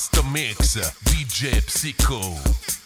Master Mix, DJ Psycho.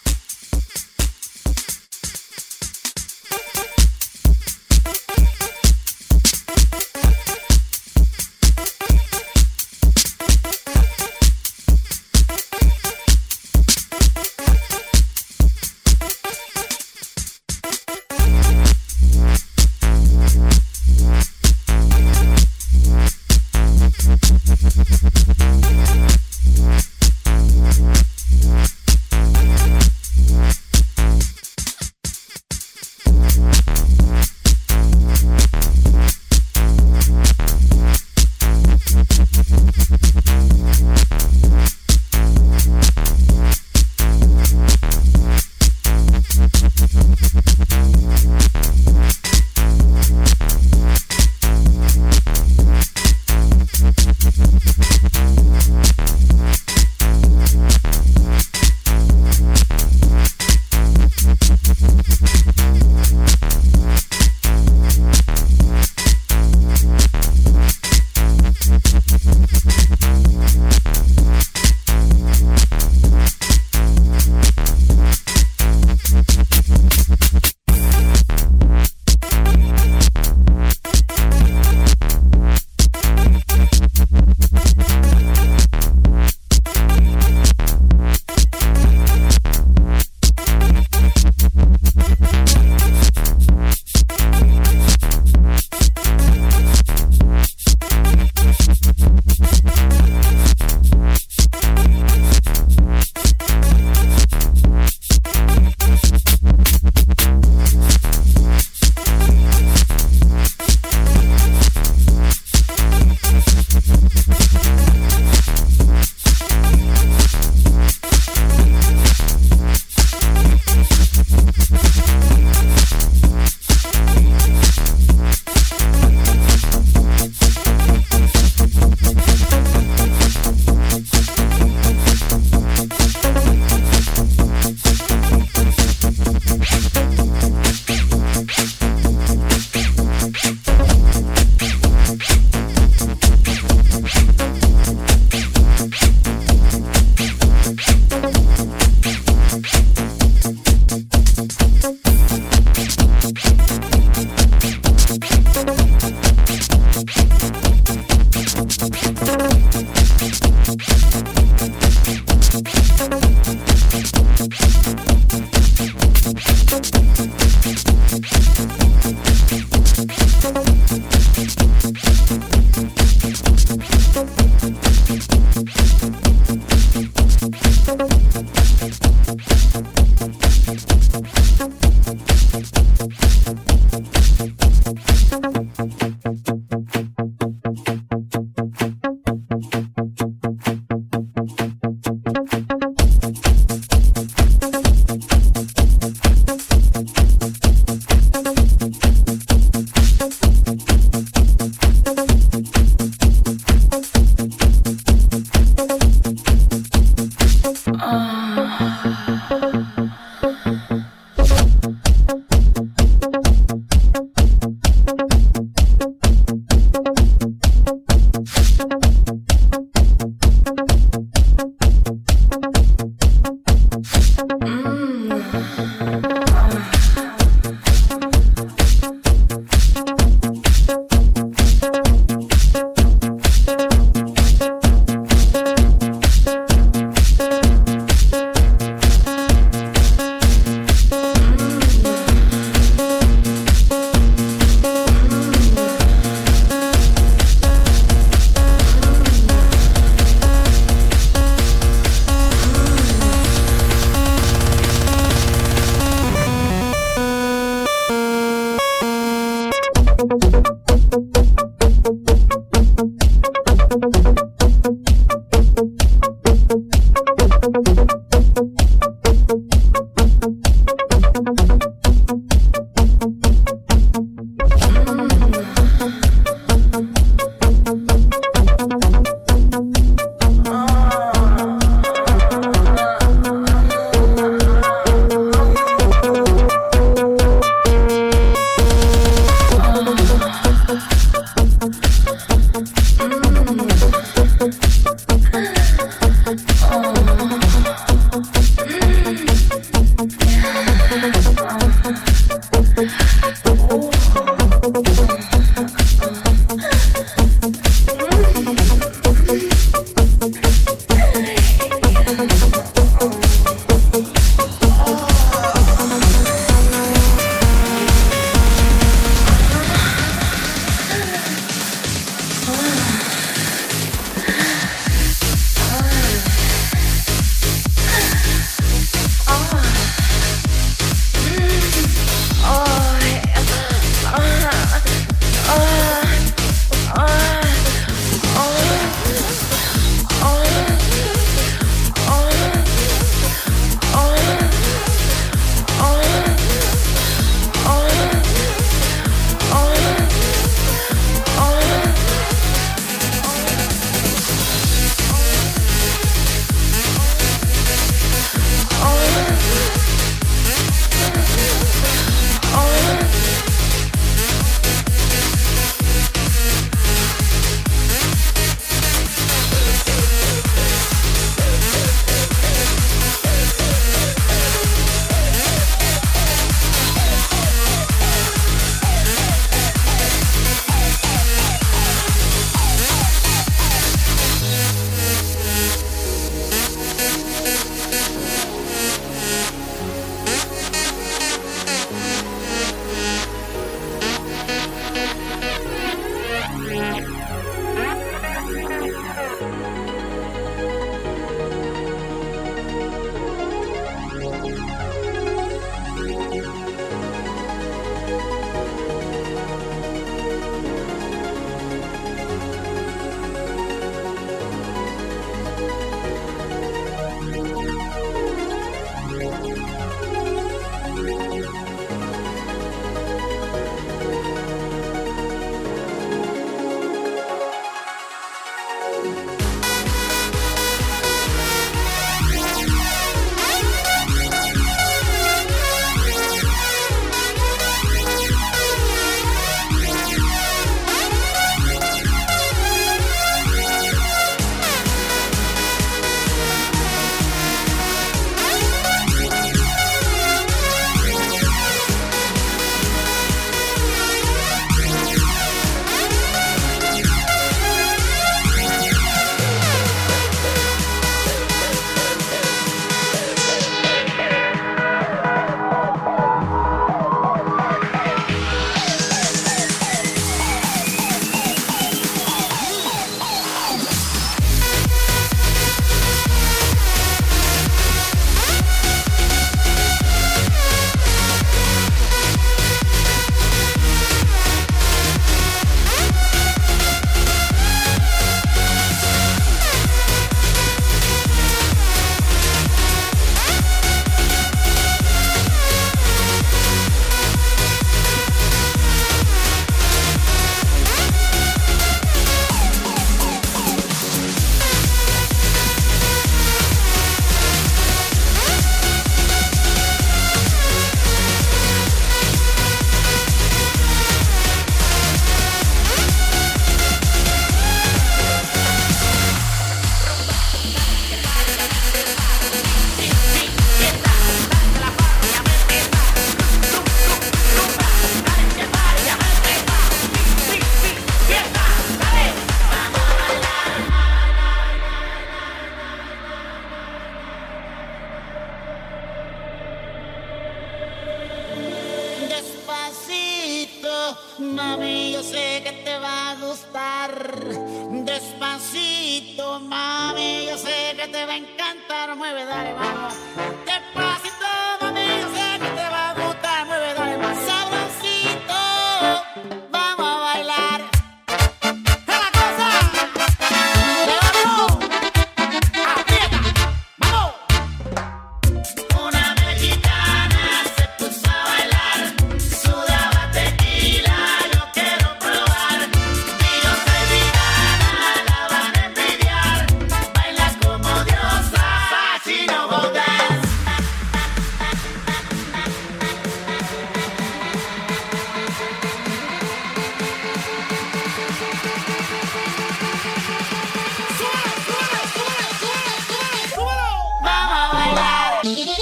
Mm-hmm.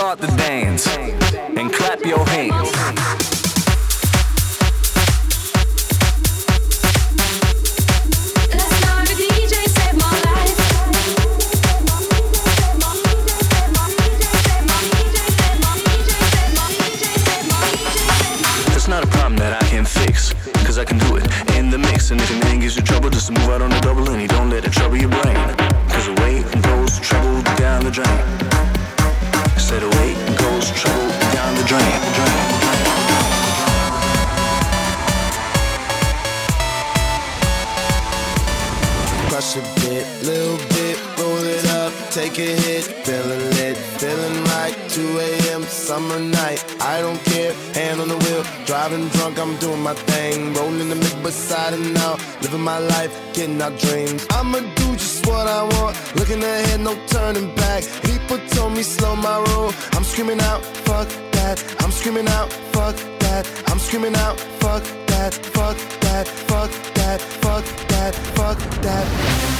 start the dance and clap your hands. It's not a problem that I can I can do it in the mix. And if anything gives you trouble, just move out on the my life, getting our dreams. I'ma do just what I want, looking ahead, no turning back. People told me slow my roll. I'm screaming out, fuck that. I'm screaming out, fuck that. I'm screaming out, fuck that, fuck that, fuck that, fuck that, fuck that. Fuck that.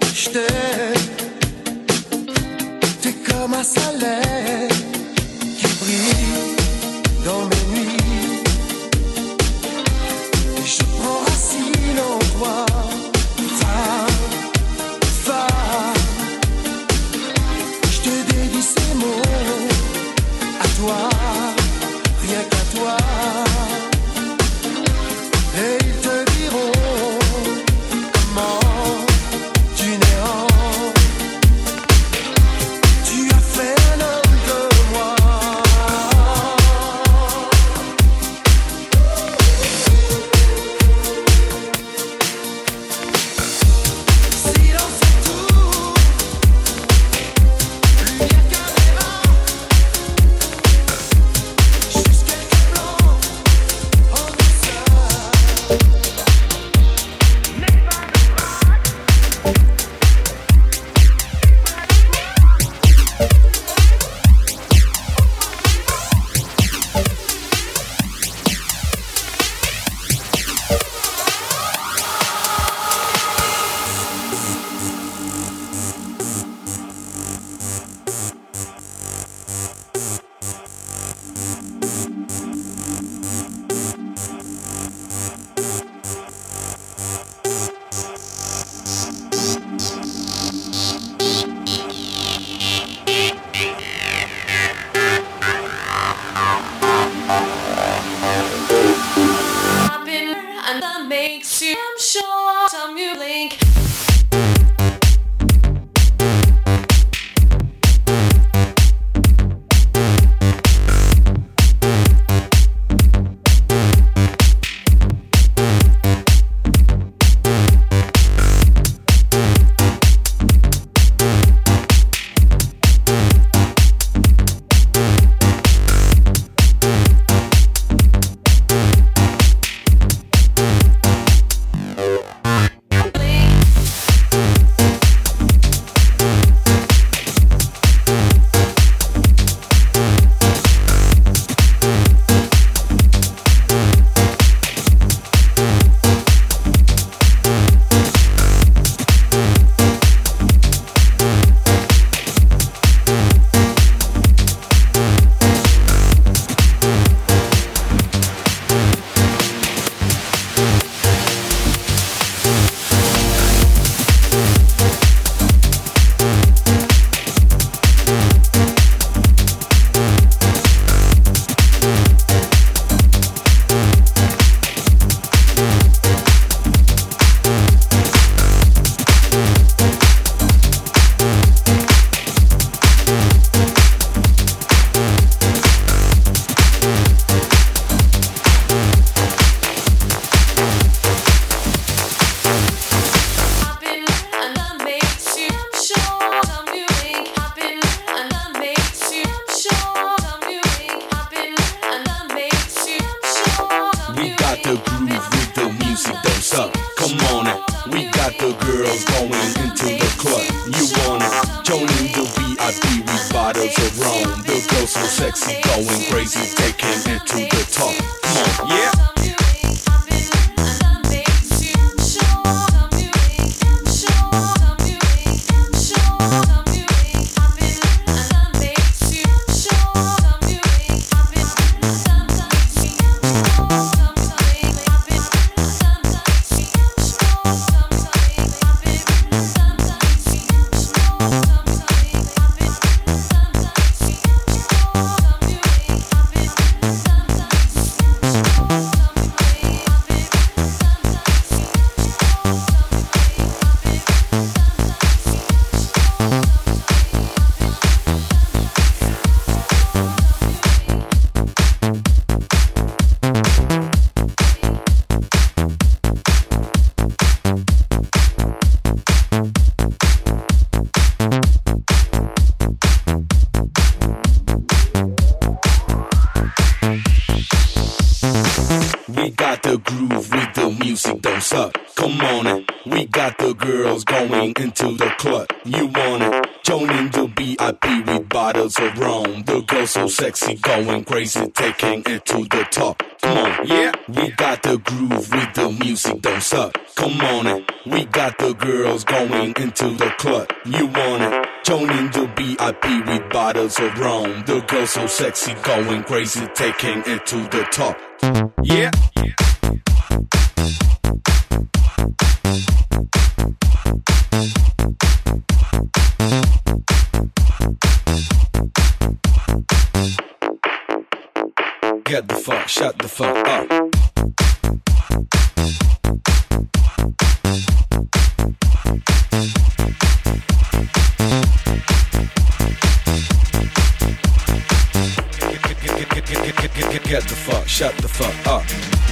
aștept Te cam să aleg and that makes you, I'm sure, Some you link. Girls going into the club. You wanna join in the VIP with bottles of rum. The girls so sexy, going crazy, taking it to the top. Come on, of rum. The girls so sexy, going crazy, taking it to the top. Yeah. Get the fuck, shut the fuck up. Get the fuck, shut the fuck up.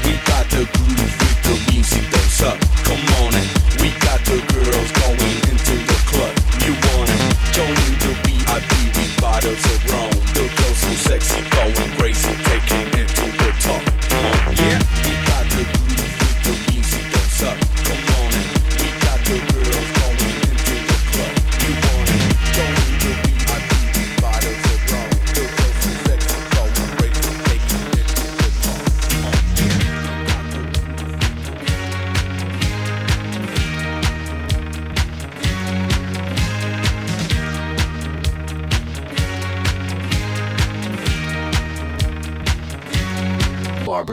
We got the groove with the music that's up. Come on in. We got the girls going into the club. You wanna join in the VIP with bottles of rum. The girls so sexy, going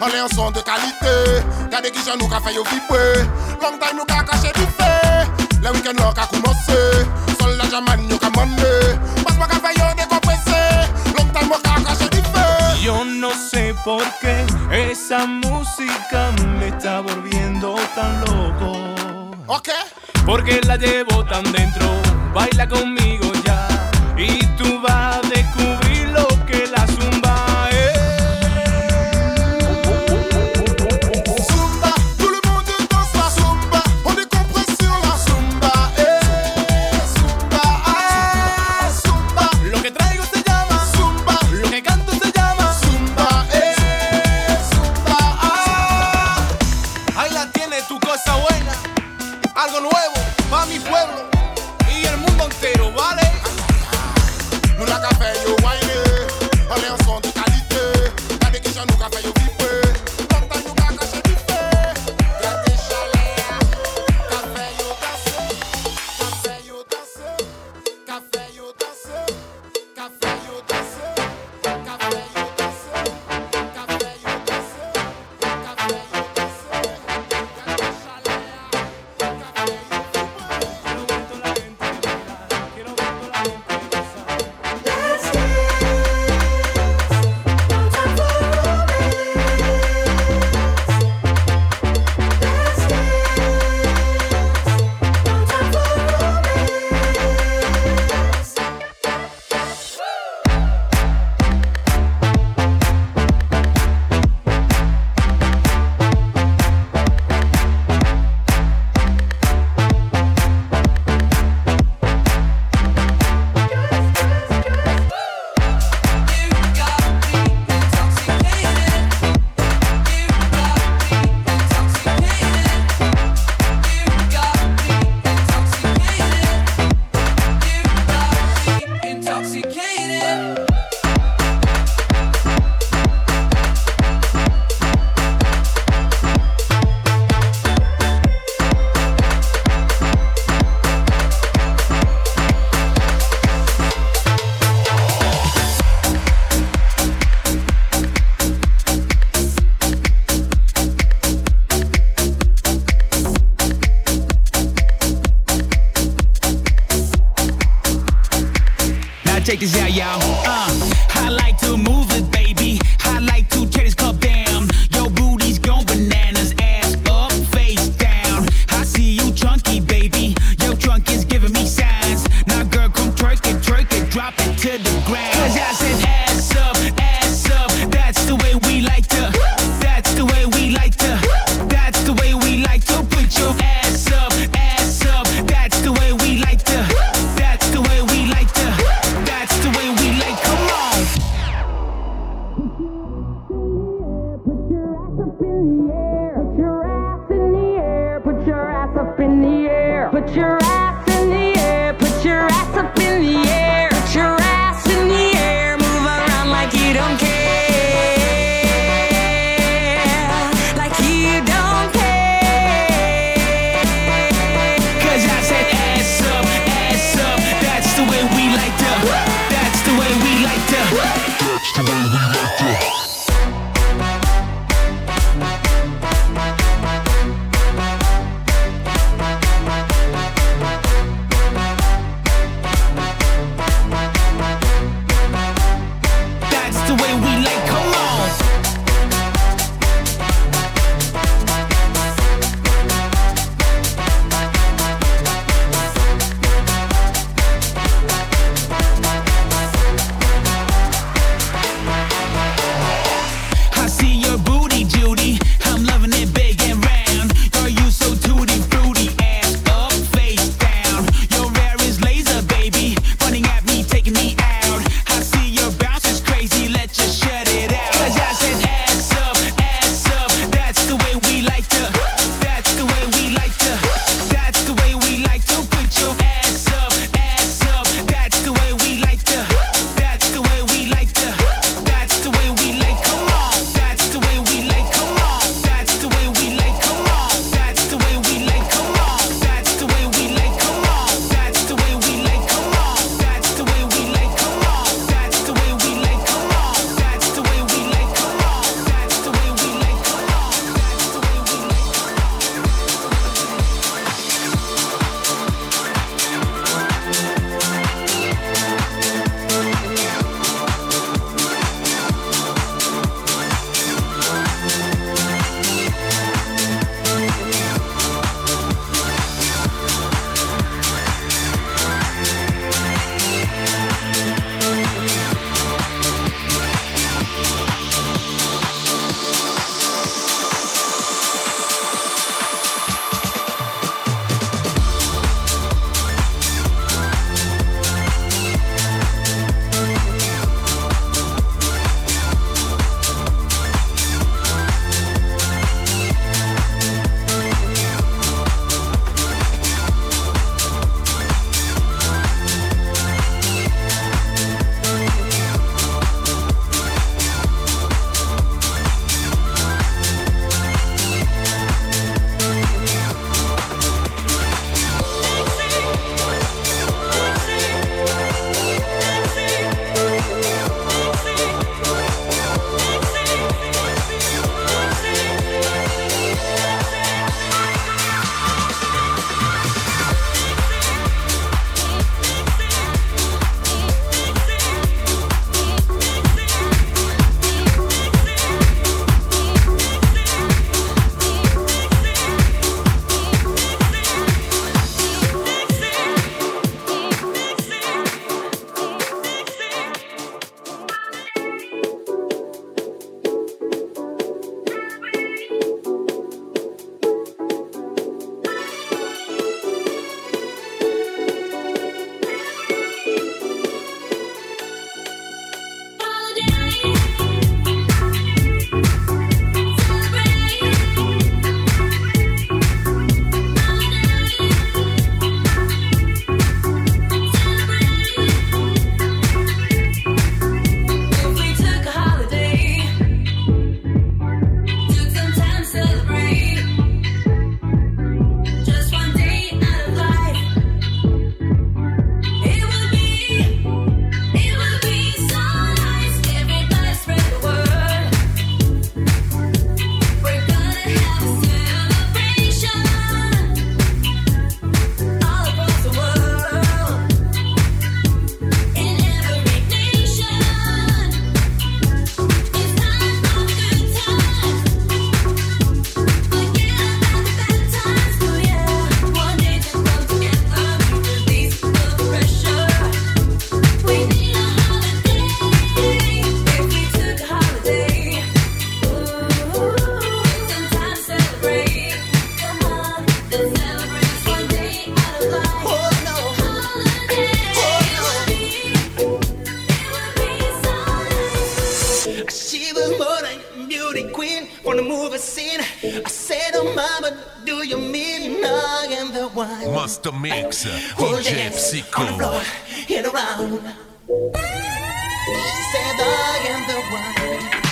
An lè yon son de kalite Gade ki jan nou ka fè yo vibre Long time nou ka kache di fè Le weekend lò ka koumanse Sol la jaman yo ka mande Pas mwa ka fè yo dekomprese Long time mwa ka kache di fè Yo no sé por qué Esa música me está volviendo tan loco. Ok. Porque la llevo tan dentro. Baila conmigo ya. Y tú vas Put your ass in the air, put your ass The mix. for Gypsy DJ Psycho. On the the one.